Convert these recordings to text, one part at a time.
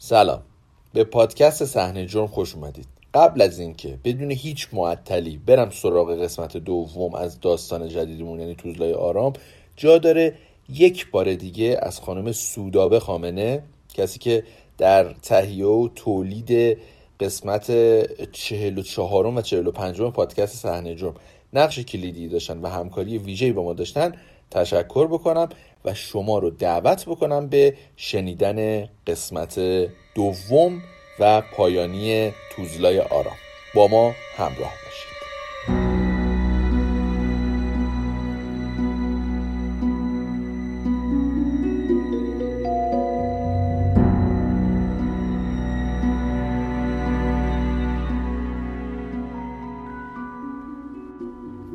سلام. به پادکست صحنه جرم خوش اومدید. قبل از اینکه بدون هیچ معطلی برم سراغ قسمت دوم از داستان جدیدمون یعنی توزلای آرام جا داره یک بار دیگه از خانم سودابه خامنه کسی که در تهیه و تولید قسمت چهل و چهارم و چهل و پنجم پادکست صحنه جرم نقش کلیدی داشتن و همکاری ویژه‌ای با ما داشتن تشکر بکنم. و شما رو دعوت بکنم به شنیدن قسمت دوم و پایانی توزلای آرام. با ما همراه باشید.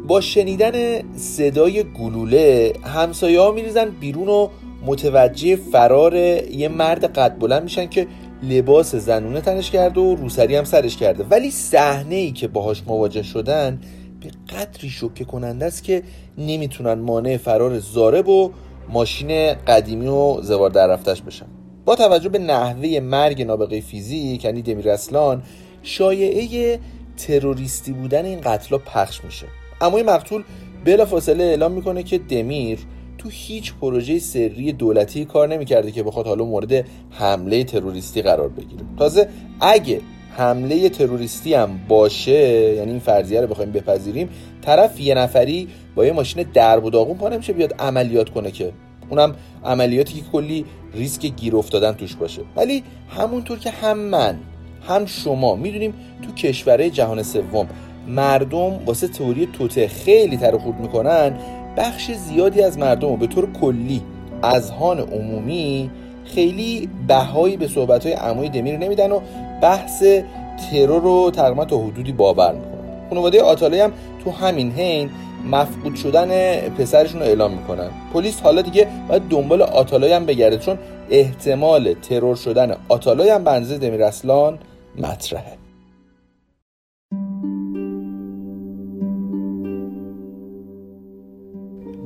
با شنیدن صدای گلوله همسایه ها میریزن بیرون و متوجه فرار یه مرد قد بلند میشن که لباس زنونه تنش کرده و روسری هم سرش کرده. ولی صحنه ای که باهاش مواجه شدن به قدری شوکه کننده است که نمی‌تونن مانع فرار زارب و ماشین قدیمی و زوار در رفتش بشن. با توجه به نحوه مرگ نابغه فیزیک یعنی دمیر اصلان شایعه تروریستی بودن این قتلا پخش میشه. این مقتول بلا فاصله اعلام می‌کنه که دمیر تو هیچ پروژه سری دولتی کار نمی‌کرده که بخواد حالا مورد حمله تروریستی قرار بگیره. تازه اگه حمله تروریستی هم باشه یعنی این فرضیه رو بخوایم بپذیریم طرف یه نفری با یه ماشین درب و داغون پا نمیشه بیاد عملیات کنه که. اونم عملیاتی که کلی ریسک گیر افتادن توش باشه. ولی همونطور که هم من هم شما می‌دونیم تو کشورهای جهان سوم مردم واسه تئوری توته خیلی تر خورد می‌کنن بخش زیادی از مردم و به طور کلی اذهان عمومی خیلی بهایی به صحبت های عموی دمیر نمیدن و بحث ترور رو تقریبا تا حدودی باور می‌کنن. خانواده آتالای هم تو همین حین مفقود شدن پسرشون رو اعلام می‌کنن. پلیس حالا دیگه باید دنبال آتالای هم بگرده چون احتمال ترور شدن آتالای هم به دمیر اصلان مطرحه.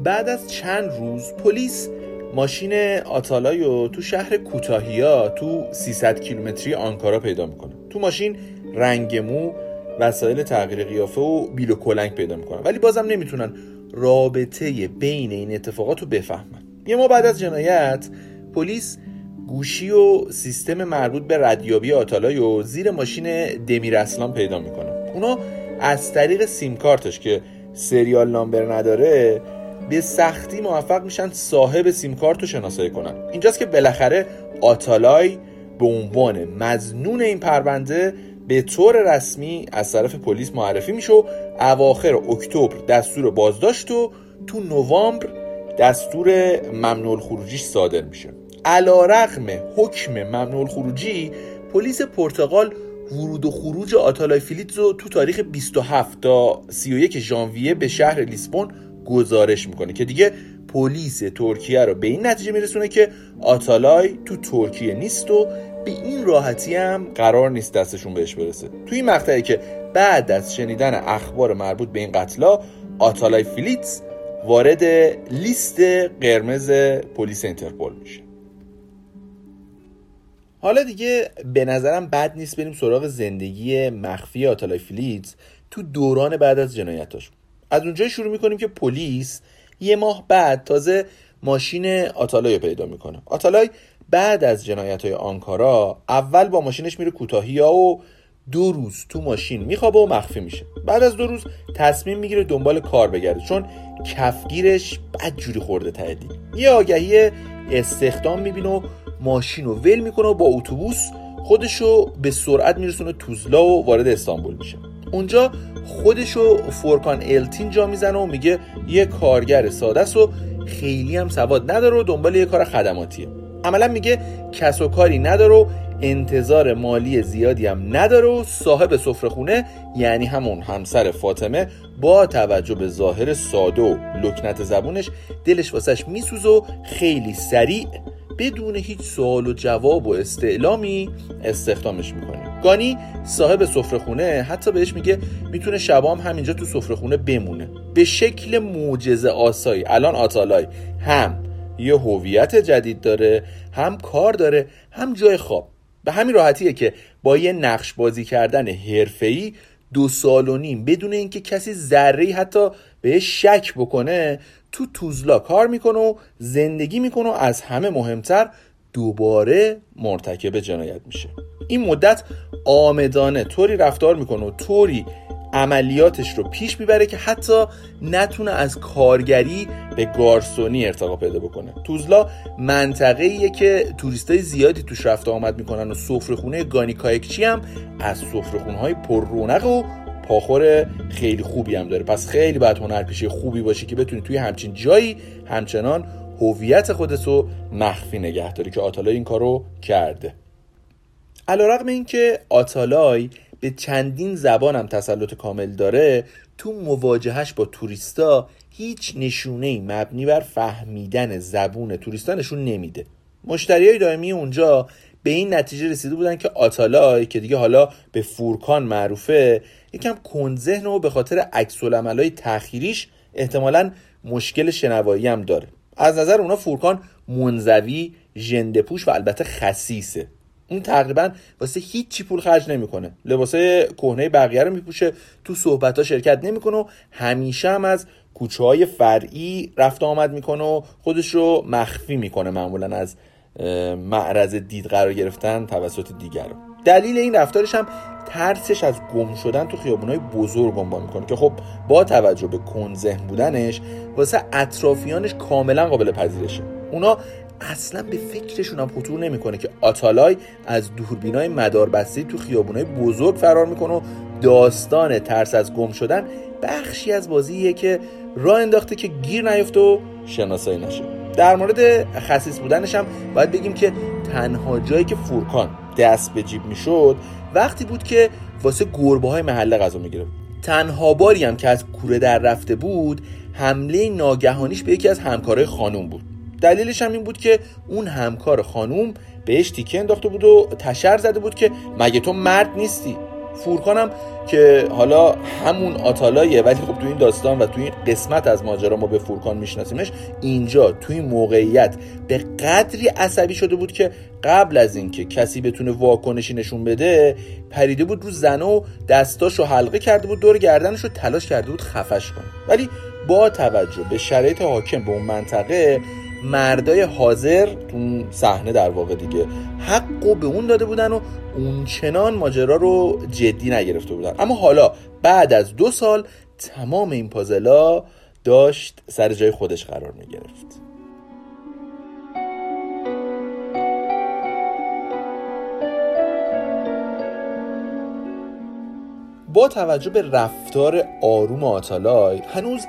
بعد از چند روز پلیس ماشین آتالایو تو شهر کوتاهیا تو 300 کیلومتری آنکارا پیدا می‌کنه. تو ماشین رنگ مو وسایل تغییر قیافه و بیل و کلنگ پیدا می‌کنن ولی بازم نمی‌تونن رابطه بین این اتفاقات رو بفهمن. یه ماه بعد از جنایت پلیس گوشی و سیستم مربوط به ردیابی آتالایو زیر ماشین دمیر اصلان پیدا می‌کنه. اونا از طریق سیم کارتش که serial number نداره به سختی موفق میشن صاحب سیم کارت رو شناسایی کنن. اینجاست که بالاخره آتالای به عنوان مزنون این پرونده به طور رسمی از طرف پلیس معرفی میشه و اواخر اکتبر دستور بازداشت و تو نوامبر دستور ممنوع خروجیش صادر میشه. علا رقم حکم ممنوع خروجی پلیس پرتغال ورود و خروج آتالای فیلیتز رو تو تاریخ 27 تا 31 ژانویه به شهر لیسبون گزارش می‌کنه که دیگه پلیس ترکیه رو به این نتیجه میرسونه که آتالای تو ترکیه نیست و به این راحتی هم قرار نیست دستشون بهش برسه. تو این مقطعی که بعد از شنیدن اخبار مربوط به این قتلا آتالای فیلیز وارد لیست قرمز پلیس اینترپل میشه. حالا دیگه به نظرم بد نیست بریم سراغ زندگی مخفی آتالای فیلیز تو دوران بعد از جنایتاش از اونجا شروع می‌کنیم که پلیس یه ماه بعد تازه ماشین آتالای پیدا می‌کنه. آتالای بعد از جنایت های آنکارا اول با ماشینش میره کوتاهیا و دو روز تو ماشین میخوابه و مخفی میشه. بعد از دو روز تصمیم می‌گیره دنبال کار بگرده چون کفگیرش بدجوری خورده تهدی یه آگهی استخدام می‌بینه و ماشین رو ول می‌کنه و با اتوبوس خودشو به سرعت میرسونه توزلا و وارد استانبول میشه. اونجا خودشو فورکان التین جا می‌زنه و میگه یه کارگر ساده است و خیلی هم سواد نداره و دنبال یه کار خدماتیه. عملا میگه کس و کاری نداره و انتظار مالی زیادی هم نداره و صاحب سفرهخونه یعنی همون همسر فاطمه با توجه به ظاهر ساده و لکنت زبونش دلش واسش میسوز و خیلی سریع بدون هیچ سوال و جواب و استعلامی استخدامش می‌کنه. گانی صاحب سفرهخونه حتی بهش میگه می‌تونه شبام همینجا تو سفرهخونه بمونه. به شکل معجزه آسایی. الان آتالای. هم یه هویت جدید داره هم کار داره هم جای خواب. به همین راحتیه که با یه نقش بازی کردن حرفه‌ای دو سال و نیم بدون اینکه کسی ذره حتی به شک بکنه تو توزلا کار می‌کنه و زندگی می‌کنه و از همه مهمتر دوباره مرتکب جنایت میشه. این مدت آمدانه طوری رفتار می‌کنه و طوری عملیاتش رو پیش می‌بره که حتی نتونه از کارگری به گارسونی ارتقا پیدا بکنه. توزلا منطقه ایه که توریستای زیادی توش رفت آمد می‌کنن و سفره گانی کایکچی هم از سفره های پر رونق و پاخور خیلی خوبی هم داره. پس خیلی باید هنرپیشه خوبی باشی که بتونی توی همچین جایی همچنان هویت خودت رو مخفی نگه داری که آتالای این کارو کرده. علیرغم اینکه آتالای به چندین زبان هم تسلط کامل داره تو مواجهش با توریستا هیچ نشونه مبنی بر فهمیدن زبون توریستا نشون نمیده. مشتری های دائمی اونجا به این نتیجه رسیده بودن که آتالای که دیگه حالا به فورکان معروفه یکم کنذهن و به خاطر عکس های تأخیریش احتمالا مشکل شنوایی هم داره. از نظر اونا فورکان منزوی ژندهپوش و البته خسیسه. اون تقریبا واسه هیچی پول خرج نمی‌کنه. لباسای کهنه بقیه رو میپوشه تو صحبت ها شرکت نمی‌کنه و همیشه هم از کوچه های فرعی رفت آمد می‌کنه و خودش رو مخفی می‌کنه معمولا از معرض دید قرار گرفتن توسط دیگر دلیل این رفتارش هم ترسش از گم شدن تو خیابونای بزرگ گنبان می‌کنه که خب با توجه به کنزهن بودنش واسه اطرافیانش کاملا قابل پذیرشه. اونا اصلا به فکرشون هم خطور نمی‌کنه که آتالای از دوربینای مداربسته تو خیابونای بزرگ فرار می‌کنه و داستان ترس از گم شدن بخشی از بازیه که راه انداخته که گیر نیفته و شناسایی نشه. در مورد خصیص بودنش هم باید بگیم که تنها جایی که فورکان دست به جیب می‌شد وقتی بود که واسه گربه های محله غذا می‌گرفت. تنها باری هم که از کوره در رفته بود حمله ناگهانیش به یکی از همکارای خانوم بود. دلیلش هم این بود که اون همکار خانوم بهش تیکه انداخته بود و تشر زده بود که مگه تو مرد نیستی؟ فورکانم که حالا همون آتالایه ولی خب تو این داستان و تو این قسمت از ماجرا ما به فورکان میشناسیمش اینجا تو این موقعیت به قدری عصبی شده بود که قبل از اینکه کسی بتونه واکنشی نشون بده پریده بود رو زنه و دستاشو حلقه کرده بود دور گردنش رو تلاش کرده بود خفش کنه. ولی با توجه به شرایط حاکم به اون منطقه مردای حاضر تو صحنه در واقع دیگه. حق به اون داده بودن و اون چنان ماجرا رو جدی نگرفته بودن. اما حالا بعد از دو سال تمام این پازلا داشت سر جای خودش قرار می گرفت با توجه به رفتار آروم آتالای هنوز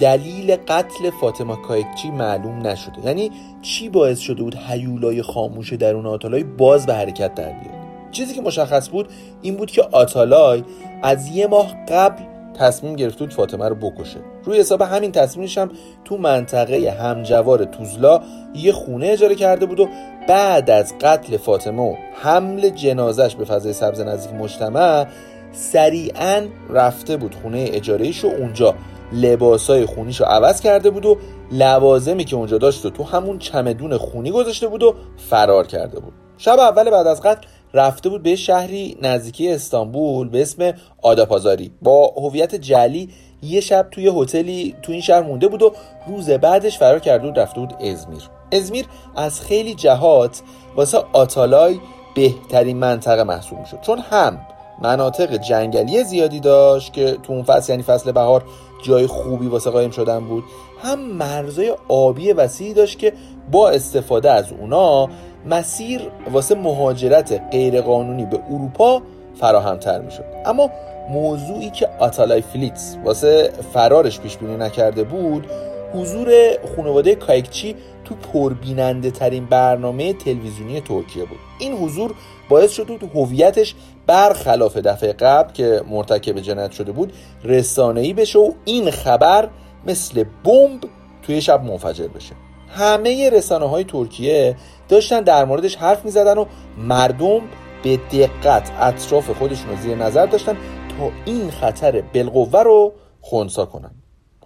دلیل قتل فاطمه کایکچی معلوم نشده. یعنی چی باعث شده بود هیولای خاموش درون آتالای باز به حرکت در بیاد؟ چیزی که مشخص بود این بود که آتالای از یه ماه قبل تصمیم گرفت بود فاطمه رو بکشه. روی حساب همین تصمیمش هم تو منطقه همجوار توزلا یه خونه اجاره کرده بود و بعد از قتل فاطمه و حمل جنازش به فضای سبز نزدیک مجتمع سریعا رفته بود خونه اجاره و اونجا لباسای خونیشو عوض کرده بود و لوازمی که اونجا داشت و تو همون چمدون خونی گذاشته بود و فرار کرده بود. شب اول بعد از قتل رفته بود به شهری نزدیکی استانبول به اسم آداپازاری. با هویت جلی یه شب توی هتلی تو این شهر مونده بود و روز بعدش فرار کرده بود رفته بود ازمیر. ازمیر از خیلی جهات واسه آتالای بهترین منطقه محسوب می‌شد. چون هم مناطق جنگلی زیادی داشت که تو اون فصل یعنی فصل بهار جای خوبی واسه قایم شدن بود. هم مرزای آبی وسیعی داشت که با استفاده از اونا مسیر واسه مهاجرت غیرقانونی به اروپا فراهمتر می‌شد. اما موضوعی که آتالای فلیتس واسه فرارش پیش بینی نکرده بود حضور خانواده کایکچی تو پربیننده ترین برنامه تلویزیونی ترکیه بود. این حضور باعث شد تو هویتش برخلاف دفعه قبل که مرتکب جنایت شده بود رسانه‌ای بشه و این خبر مثل بمب توی شب منفجر بشه. همه رسانه های ترکیه داشتن در موردش حرف می زدن و مردم به دقت اطراف خودشون رو زیر نظر داشتن تا این خطر بالقوه رو خونسا کنن.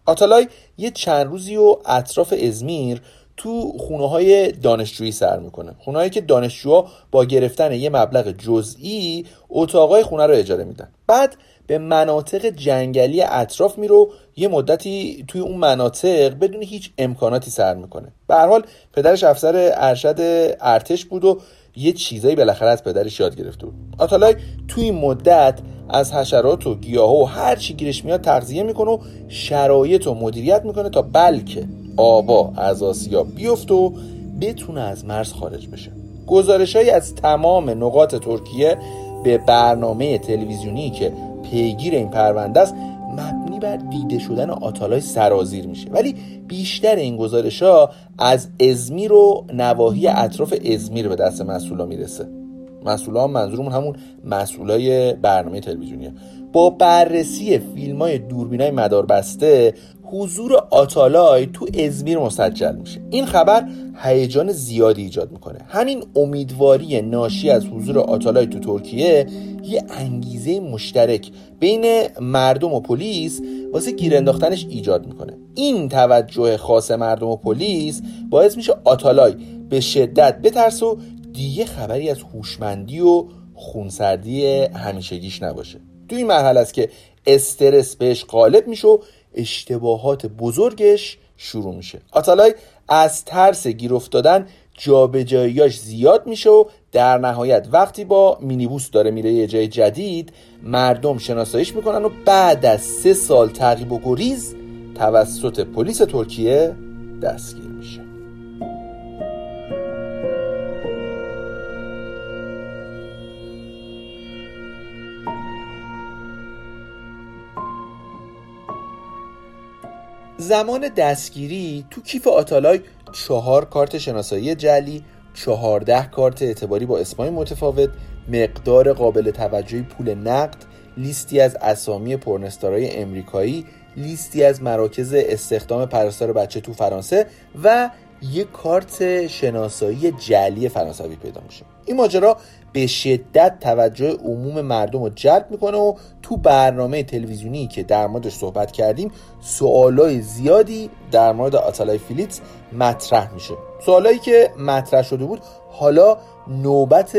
آتالای یه چند روزی و اطراف ازمیر تو خونه های دانشجویی سر می‌کنه. خونه که دانشجوها با گرفتن یه مبلغ جزئی اتاقای خونه رو اجاره میدن. بعد به مناطق جنگلی اطراف میرو یه مدتی توی اون مناطق بدون هیچ امکاناتی سر می‌کنه. به هر حال پدرش افسر ارشد ارتش بود و یه چیزایی بالاخره از پدرش یاد گرفته بود. آتالای توی این مدت از حشرات و گیاه و هر چی گیرش میاد تغذیه می‌کنه و شرایط و مدیریت می‌کنه تا بلکه آبا از آسیا بیفت و بتونه از مرز خارج بشه. گزارشهایی از تمام نقاط ترکیه به برنامه تلویزیونی که پیگیر این پرونده است مبنی بر دیده شدن آتالای سرازیر میشه. ولی بیشتر این گزارش ها از ازمیر و نواحی اطراف ازمیر به دست مسئولا می‌رسه. مسئولا منظورمون همون مسئولای برنامه تلویزیونیه. با بررسی فیلم های دوربین های مدار بسته حضور آتالای تو ازمیر مسجل میشه. این خبر هیجان زیادی ایجاد می‌کنه. همین امیدواری ناشی از حضور آتالای تو ترکیه یه انگیزه مشترک بین مردم و پلیس واسه گیر انداختنش ایجاد می‌کنه. این توجه خاص مردم و پلیس باعث میشه آتالای به شدت بترس و دیگه خبری از هوشمندی و خونسردی همیشگیش نباشه. تو این مرحله است که استرس بهش غالب میشه و اشتباهات بزرگش شروع میشه. آتالای از ترس گیر افتادن جابجاییاش زیاد میشه و در نهایت وقتی با مینیبوس داره میره یه جای جدید مردم شناساییش می‌کنن و بعد از سه سال تعقیب و گریز توسط پلیس ترکیه دستگیر میشه زمان دستگیری تو کیف آتالای چهار کارت شناسایی جلی چهارده کارت اعتباری با اسمای متفاوت مقدار قابل توجهی پول نقد لیستی از اسامی پرنستارای امریکایی لیستی از مراکز استخدام پرستار بچه تو فرانسه و یک کارت شناسایی جلی فرانسوی پیدا میشه. این ماجرا به شدت توجه عموم مردم رو جلب می‌کنه و تو برنامه تلویزیونی که در موردش صحبت کردیم سوالای زیادی در مورد آتالای فیلیتس مطرح میشه. سوالایی که مطرح شده بود حالا نوبت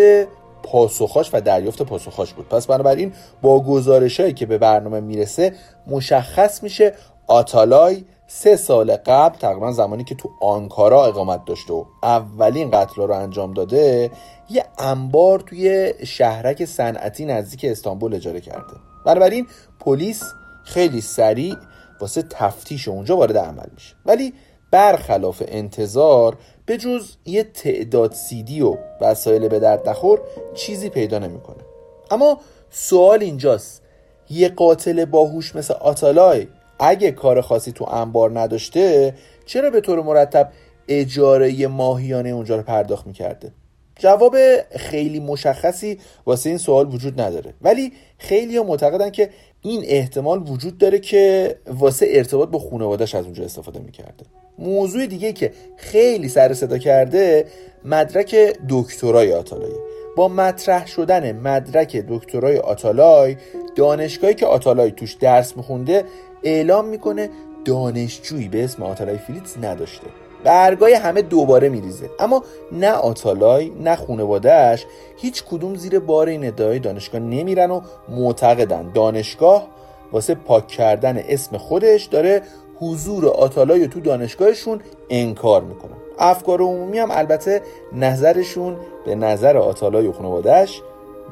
پاسخاش و دریافت پاسخاش بود. پس بنابراین با گزارش هایی که به برنامه می‌رسه مشخص میشه آتالای سه سال قبل تقریبا زمانی که تو آنکارا اقامت داشته و اولین قتل رو انجام داده یه انبار توی شهرک صنعتی نزدیک استانبول اجاره کرده. بنابراین پلیس خیلی سریع واسه تفتیش اونجا وارد عمل میشه. ولی برخلاف انتظار به جز یه تعداد سیدی و وسایل به درد نخور چیزی پیدا نمی‌کنه. اما سوال اینجاست. یه قاتل باهوش مثل آتالای اگه کار خاصی تو انبار نداشته چرا به طور مرتب اجاره ماهیانه اونجا رو پرداخت می‌کرده؟ جواب خیلی مشخصی واسه این سوال وجود نداره. ولی خیلی معتقدن که این احتمال وجود داره که واسه ارتباط با خانوادش از اونجا استفاده می‌کرده. موضوع دیگه که خیلی سر صدا کرده مدرک دکترای آتالای با مطرح شدن مدرک دکترای آتالای دانشگاهی که آتالای توش درس میخونده اعلام می‌کنه دانشجویی به اسم آتالای فیلیتس نداشته. برگای همه دوباره میریزه. اما نه آتالای نه خونوادهش هیچ کدوم زیر بار این ادعای دانشگاه نمیرن و معتقدن. دانشگاه واسه پاک کردن اسم خودش داره حضور آتالای تو دانشگاهشون انکار می‌کنن افکار عمومی هم البته نظرشون به نظر آتالای و خانوادهش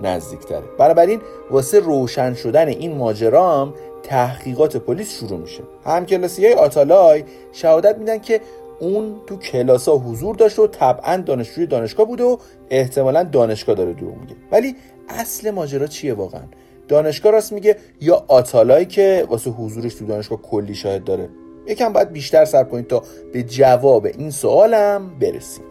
نزدیکتره. بنابراین واسه روشن شدن این ماجرا هم تحقیقات پلیس شروع میشه. همکلاسی های آتالای شهادت میدن که اون تو کلاس ها حضور داشت و طبعا دانشجوی دانشگاه بوده و احتمالا دانشگاه داره دروغ میگه. ولی اصل ماجرا چیه واقعا؟ دانشگاه راست میگه یا آتالایی که واسه حضورش تو دانشگاه کلی شاهد داره؟ یکم باید بیشتر سر کنید تا به جواب این سوالم برسیم.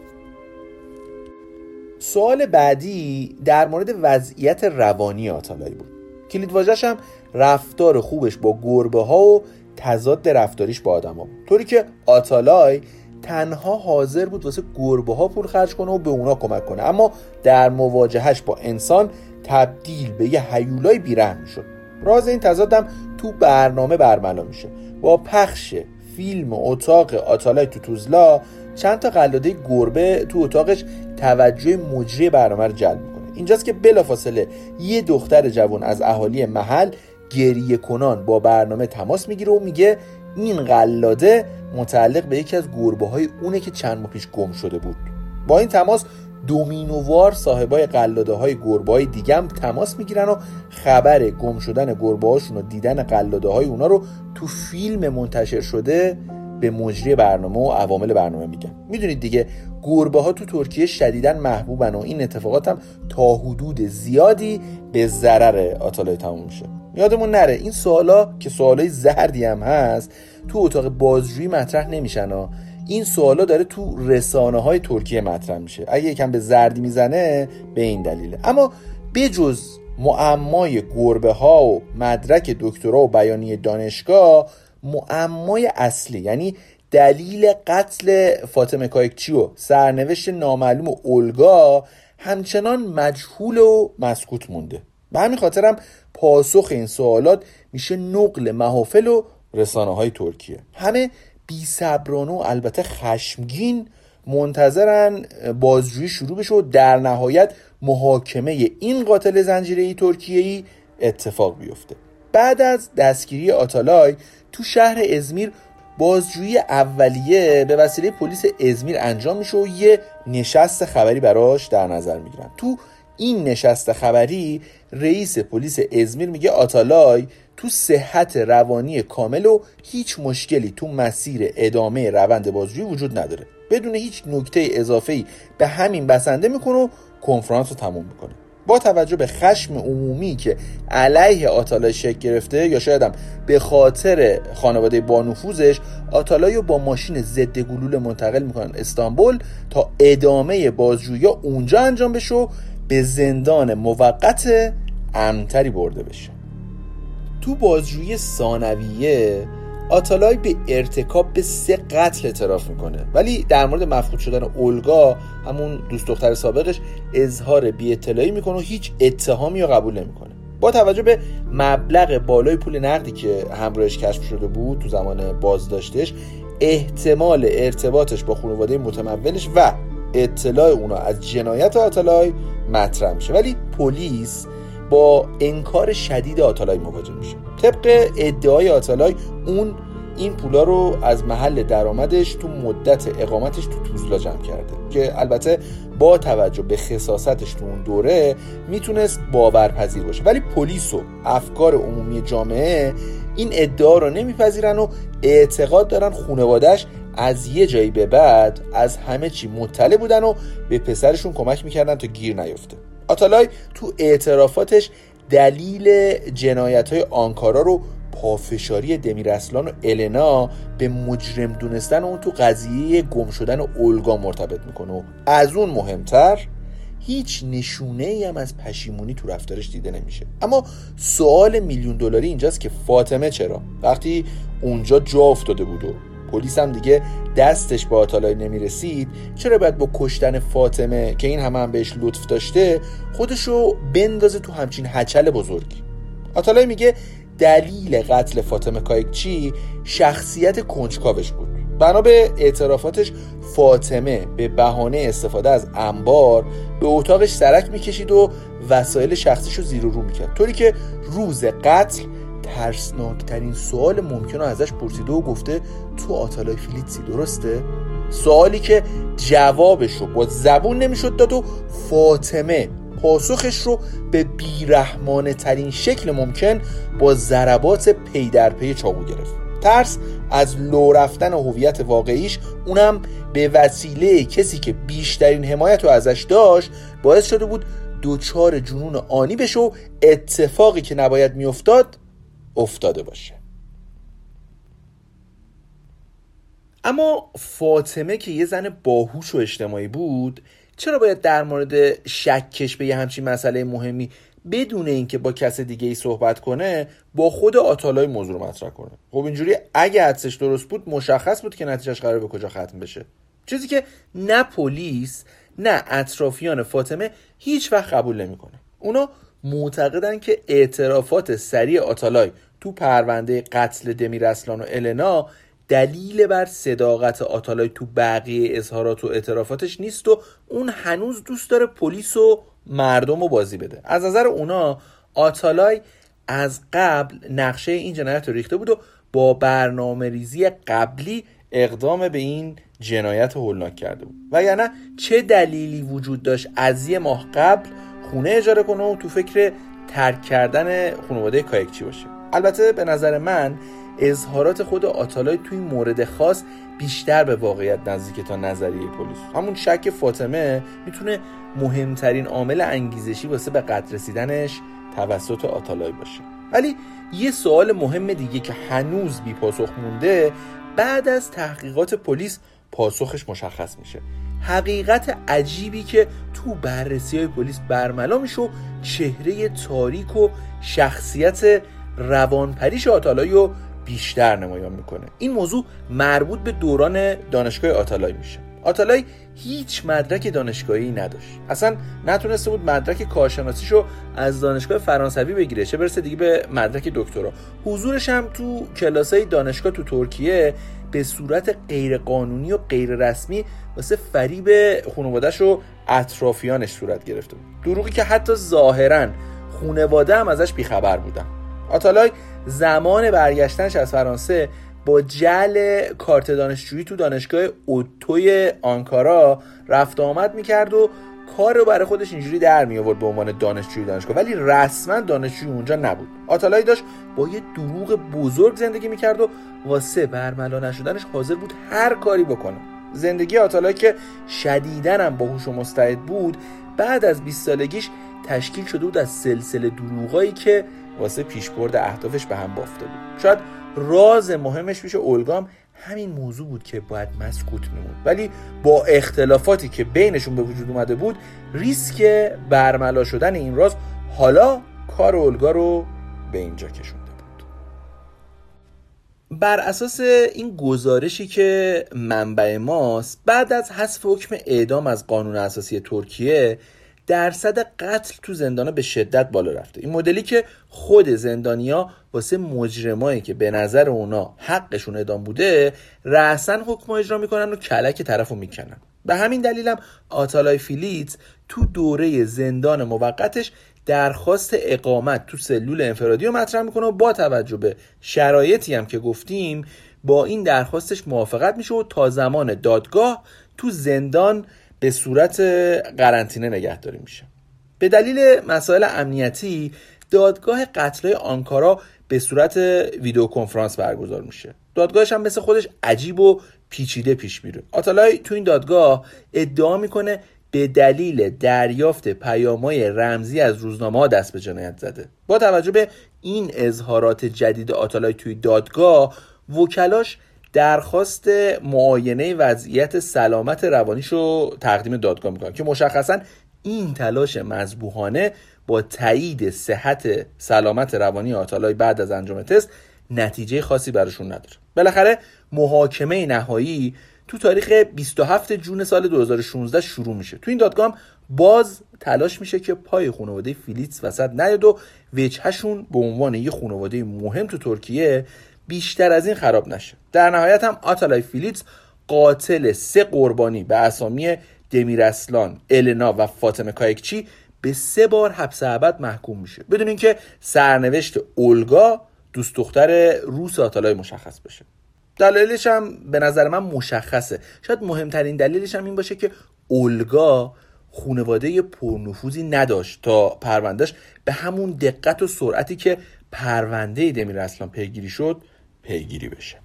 سوال بعدی در مورد وضعیت روانی آتالایی بود. کلید هم رفتار خوبش با گربه ها و تضاد رفتاریش با آدم ها طوری که آتالای تنها حاضر بود واسه گربه ها پول خرج کنه و به اونا کمک کنه. اما در مواجهش با انسان تبدیل به یه هیولای بیرحم شد راز این تضادم تو برنامه برملا میشه. با پخش فیلم اتاق آتالای تو توزلا چند تا قلاده گربه تو اتاقش توجه مجری برنامه رو جلب می‌کنه. اینجاست که بلافاصله یه دختر جوان از اهالی محل گریه کنان با برنامه تماس می‌گیره و میگه این قلاده متعلق به یکی از گربه های اونه که چند ماه پیش گم شده بود. با این تماس دومینووار صاحبای قلاده های گربه های دیگه هم تماس می‌گیرن و خبر گم شدن گربه هاشون و دیدن قلاده های اونا رو تو فیلم منتشر شده به مجری برنامه و عوامل برنامه میگن. می‌دونید دیگه گربه ها تو ترکیه شدیدا محبوبن و این اتفاقات هم تا حدود زیادی به ضرر آتالای تموم میشه. یادمون نره این سوالا که سوالای زردی هم هست تو اتاق بازجویی مطرح نمیشن ها. این سوالا داره تو رسانه های ترکیه مطرح میشه. اگه یکم به زردی می‌زنه به این دلیله. اما بجز معمای گربه ها و مدرک دکترا و بیانیه دانشگاه معمای اصلی یعنی دلیل قتل فاطمه کایکچی و سرنوشت نامعلوم و اولگا همچنان مجهول و مسکوت مونده. به همین خاطرم پاسخ این سوالات میشه نقل محافل و رسانه های ترکیه. همه بی و البته خشمگین منتظرن بازجویی شروع بشه و در نهایت محاکمه این قاتل زنجیره ترکیه ای اتفاق بیفته. بعد از دستگیری آتالای تو شهر ازمیر بازجویی اولیه به وسیله پلیس ازمیر انجام میشه و یه نشست خبری براش در نظر می‌گیرن. تو این نشست خبری رئیس پلیس ازمیر میگه آتالای تو صحت روانی کامل و هیچ مشکلی تو مسیر ادامه روند بازجویی وجود نداره. بدون هیچ نکته اضافه‌ای به همین بسنده می‌کنه و کنفرانس رو تموم می‌کنه. با توجه به خشم عمومی که علیه آتالای شکل گرفته یا شایدم به خاطر خانواده بانفوذش آتالای رو با ماشین ضد گلوله منتقل می‌کنن استانبول تا ادامه بازجویی اونجا انجام بشه به زندان موقت امتری برده بشه. تو بازجویی ثانویه آتالای به ارتکاب به سه قتل اعتراف می‌کنه. ولی در مورد مفقود شدن اولگا همون دوست دختر سابقش اظهار بی اطلاعی می‌کنه و هیچ اتهامی رو قبول نمی‌کنه. با توجه به مبلغ بالای پول نقدی که همراهش کشف شده بود تو زمان بازداشتش احتمال ارتباطش با خانواده متمولش و اطلاع اونا از جنایت آتالای مطرح میشه. ولی پلیس با انکار شدید آتالای مواجه میشه. طبق ادعای آتالای اون این پولا رو از محل درآمدش تو مدت اقامتش تو توزلا جمع کرده که البته با توجه به خصاستش تو اون دوره می‌تونست باورپذیر باشه. ولی پلیس و افکار عمومی جامعه این ادعا رو نمیپذیرن و اعتقاد دارن خانوادهش از یه جایی به بعد از همه چی مطلع بودن و به پسرشون کمک می‌کردن تا گیر نیفته. آتالای تو اعترافاتش دلیل جنایت های آنکارا رو پافشاری دمیرسلان و النا به مجرم دونستن اون تو قضیه گم شدن اولگا مرتبط می‌کنه. و از اون مهمتر هیچ نشونه ای هم از پشیمونی تو رفتارش دیده نمیشه. اما سوال میلیون دلاری اینجاست که فاطمه چرا؟ وقتی اونجا جا افتاده بود و پلیس هم دیگه دستش به آتالای نمی‌رسید چرا باید با کشتن فاطمه که این همه هم بهش لطف داشته خودشو بندازه تو همچین هچل بزرگی؟ آتالای میگه دلیل قتل فاطمه کایکچی شخصیت کنجکاوش بود. بنا به اعترافاتش فاطمه به بهانه استفاده از انبار به اتاقش سرک می‌کشید و وسایل شخصیش زیر و رو می‌کرد. طوری که روز قتل ترسناکترین سوال ممکن رو ازش پرسیده و گفته تو آتالای فیلیزی درسته؟ سوالی که جوابش رو با زبون نمی‌شد داد و فاطمه پاسخش رو به بیرحمانه ترین شکل ممکن با ضربات پی در پی چاقو گرفت ترس از لو رفتن هویت واقعیش اونم به وسیله کسی که بیشترین حمایت رو ازش داشت باعث شده بود دوچار جنون آنی بشه و اتفاقی که نباید میافتاد افتاده باشه. اما فاطمه که یه زن باهوش و اجتماعی بود چرا باید در مورد شکش به یه همچین مسئله مهمی بدون اینکه با کس دیگه ای صحبت کنه با خود آتالای موضوع رو مطرح کنه؟ خب اینجوری اگه حدسش درست بود مشخص بود که نتیجهش قرار به کجا ختم بشه. چیزی که نه پلیس نه اطرافیان فاطمه هیچ وقت قبول نمی‌کنه. اونا معتقدن که اعترافات سریع آتالای تو پرونده قتل دمیر و النا دلیل بر صداقت آتالای تو بقیه اظهارات و اعترافاتش نیست و اون هنوز دوست داره پلیس و مردم رو بازی بده. از نظر اونا آتالای از قبل نقشه این جنایت رو ریخته بود و با برنامه ریزی قبلی اقدام به این جنایت هولناک کرده بود. و یعنی چه دلیلی وجود داشت از یه ماه قبل خونه اجاره کنه و تو فکر ترک کردن خانواده کایکچی باشه. البته به نظر من اظهارات خود آتالای توی مورد خاص بیشتر به واقعیت نزدیک تا نظریه پلیس. همون شک فاطمه می‌تونه مهمترین عامل انگیزشی واسه به قدر رسیدنش توسط آتالای باشه. ولی یه سوال مهم دیگه که هنوز بی پاسخ مونده بعد از تحقیقات پلیس پاسخش مشخص میشه. حقیقت عجیبی که تو بررسی های پلیس برملا میشه و چهره تاریک و شخصیت روانپریش آتالایی رو بیشتر نمایان می‌کنه. این موضوع مربوط به دوران دانشگاه آتالای میشه. آتالای هیچ مدرک دانشگاهی نداشت. اصلا نتونسته بود مدرک کارشناسیشو از دانشگاه فرانسوی بگیره. چه برسه دیگه به مدرک دکترا. حضورش هم تو کلاسای دانشگاه تو ترکیه به صورت غیرقانونی و غیر رسمی واسه فریب خانوادهش و اطرافیانش صورت گرفته بود. دروغی که حتی ظاهرا خونواده هم ازش بیخبر بودن. آتالای زمان برگشتنش از فرانسه با جل کارت دانشجویی تو دانشگاه اوتوی آنکارا رفت آمد می‌کرد و کار رو برای خودش اینجوری در می آورد به عنوان دانشجوی دانشگاه. ولی رسما دانشجوی اونجا نبود. آتالای داشت با یه دروغ بزرگ زندگی می‌کرد و واسه برملا نشدنش حاضر بود هر کاری بکنه. زندگی آتالای که شدیدن هم باهوش و مستعد بود بعد از 20 سالگیش تشکیل شده بود از سلسله دروغایی که واسه پیشبرد اهدافش به هم بافته بود. شاید راز مهمش پیش اولگام همین موضوع بود که باید مسکوت میموند ولی با اختلافاتی که بینشون به وجود اومده بود ریسک برملا شدن این راز حالا کار اولگا رو به اینجا بود بر اساس این گزارشی که منبع ماست بعد از حذف حکم اعدام از قانون اساسی ترکیه درصد قتل تو زندانا به شدت بالا رفته. این مدلی که خود زندانیا واسه مجرمایی که به نظر اونا حقشون ادام بوده رأسا حکم اجرا می‌کنن و کلک طرف رو می‌کنن. به همین دلیلم آتالای فیلیت تو دوره زندان موقتش درخواست اقامت تو سلول انفرادی رو مطرح می‌کنه و با توجه به شرایطی هم که گفتیم با این درخواستش موافقت میشه و تا زمان دادگاه تو زندان به صورت قرنطینه نگهداری میشه. به دلیل مسائل امنیتی دادگاه قتل آنکارا به صورت ویدیو کنفرانس برگزار میشه. دادگاهش هم مثل خودش عجیب و پیچیده پیش میره. آتالای تو این دادگاه ادعا می‌کنه به دلیل دریافت پیامای رمزی از روزنامه ها دست به جنایت زده. با توجه به این اظهارات جدید آتالای توی دادگاه وکلاش درخواست معاینه وضعیت سلامت روانیش رو تقدیم دادگاه می‌کنن که مشخصا این تلاش مذبوحانه با تایید صحت سلامت روانی آتالای بعد از انجام تست نتیجه خاصی براشون نداره. بالاخره محاکمه نهایی تو تاریخ 27 جون سال 2016 شروع میشه. تو این دادگاه باز تلاش میشه که پای خانواده فیلیتس وسط نیاد و وجهشون به عنوان یه خانواده مهم تو ترکیه بیشتر از این خراب نشه. در نهایت هم آتالای فیلیپس قاتل سه قربانی به اسامی دمیر اسلان، النا و فاطمه کایکچی به سه بار حبس ابد محکوم میشه. بدون اینکه سرنوشت اولگا دوست دختر روس آتالای مشخص بشه. دلیلش هم به نظر من مشخصه. شاید مهمترین دلیلش هم این باشه که اولگا خونواده پرنفوذی نداشت تا پروندهش به همون دقت و سرعتی که پرونده دمیر اسلان پیگیری شد پیگیری بشه.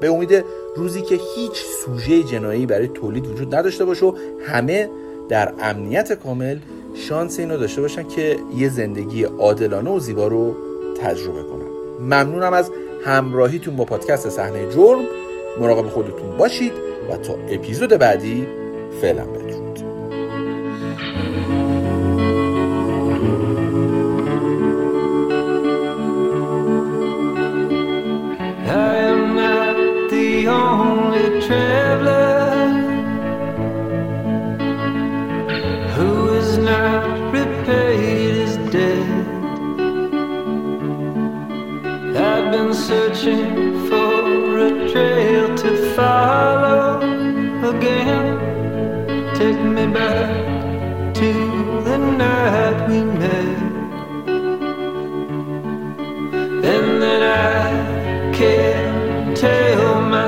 به امید روزی که هیچ سوژه جنایی برای تولید وجود نداشته باشه و همه در امنیت کامل شانس اینو داشته باشن که یه زندگی عادلانه و زیبا رو تجربه کنن. ممنونم از همراهیتون با پادکست صحنه جرم. مراقب خودتون باشید و تا اپیزود بعدی فعلا بدرود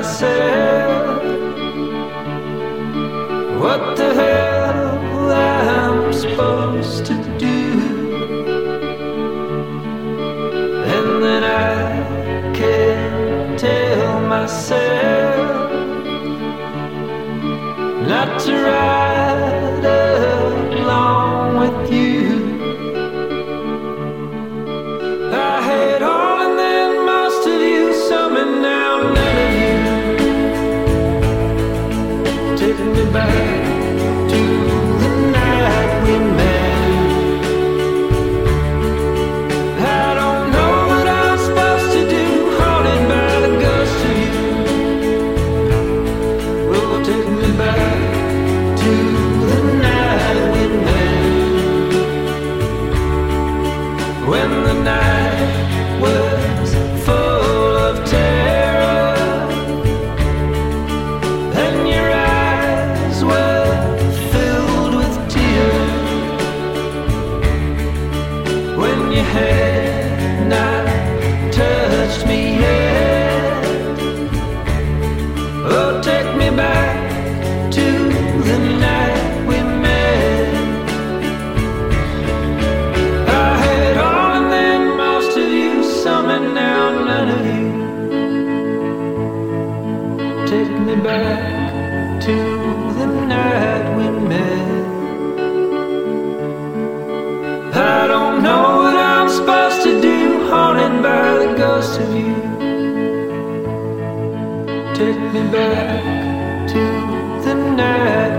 myself what the hell I'm supposed to do. And then I can't tell myself not to write. Take me back to the night.